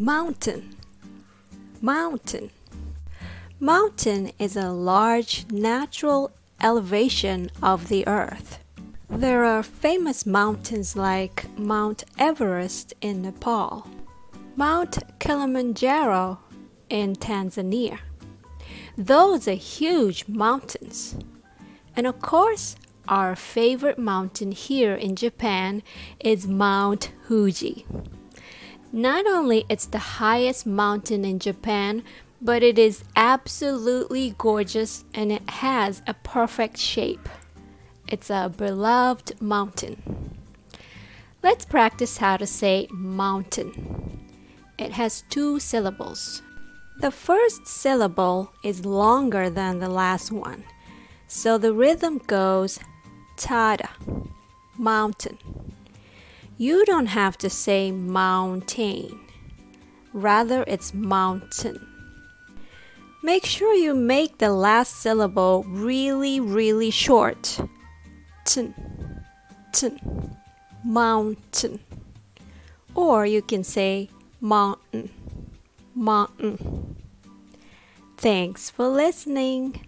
Mountain. Mountain. Mountain is a large natural elevation of the earth. There are famous mountains like Mount Everest in Nepal, Mount Kilimanjaro in Tanzania. Those are huge mountains. And of course, our favorite mountain here in Japan is Mount Fuji. Not only it's the highest mountain in Japan, but it is absolutely gorgeous and it has a perfect shape. It's a beloved mountain. Let's practice how to say mountain. It has two syllables. The first syllable is longer than the last one, so the rhythm goes tada, mountain. You don't have to say mountain, rather, it's mountain. Make sure you make the last syllable really, really short. Tin, tin, mountain. Or you can say mountain, mountain. Thanks for listening.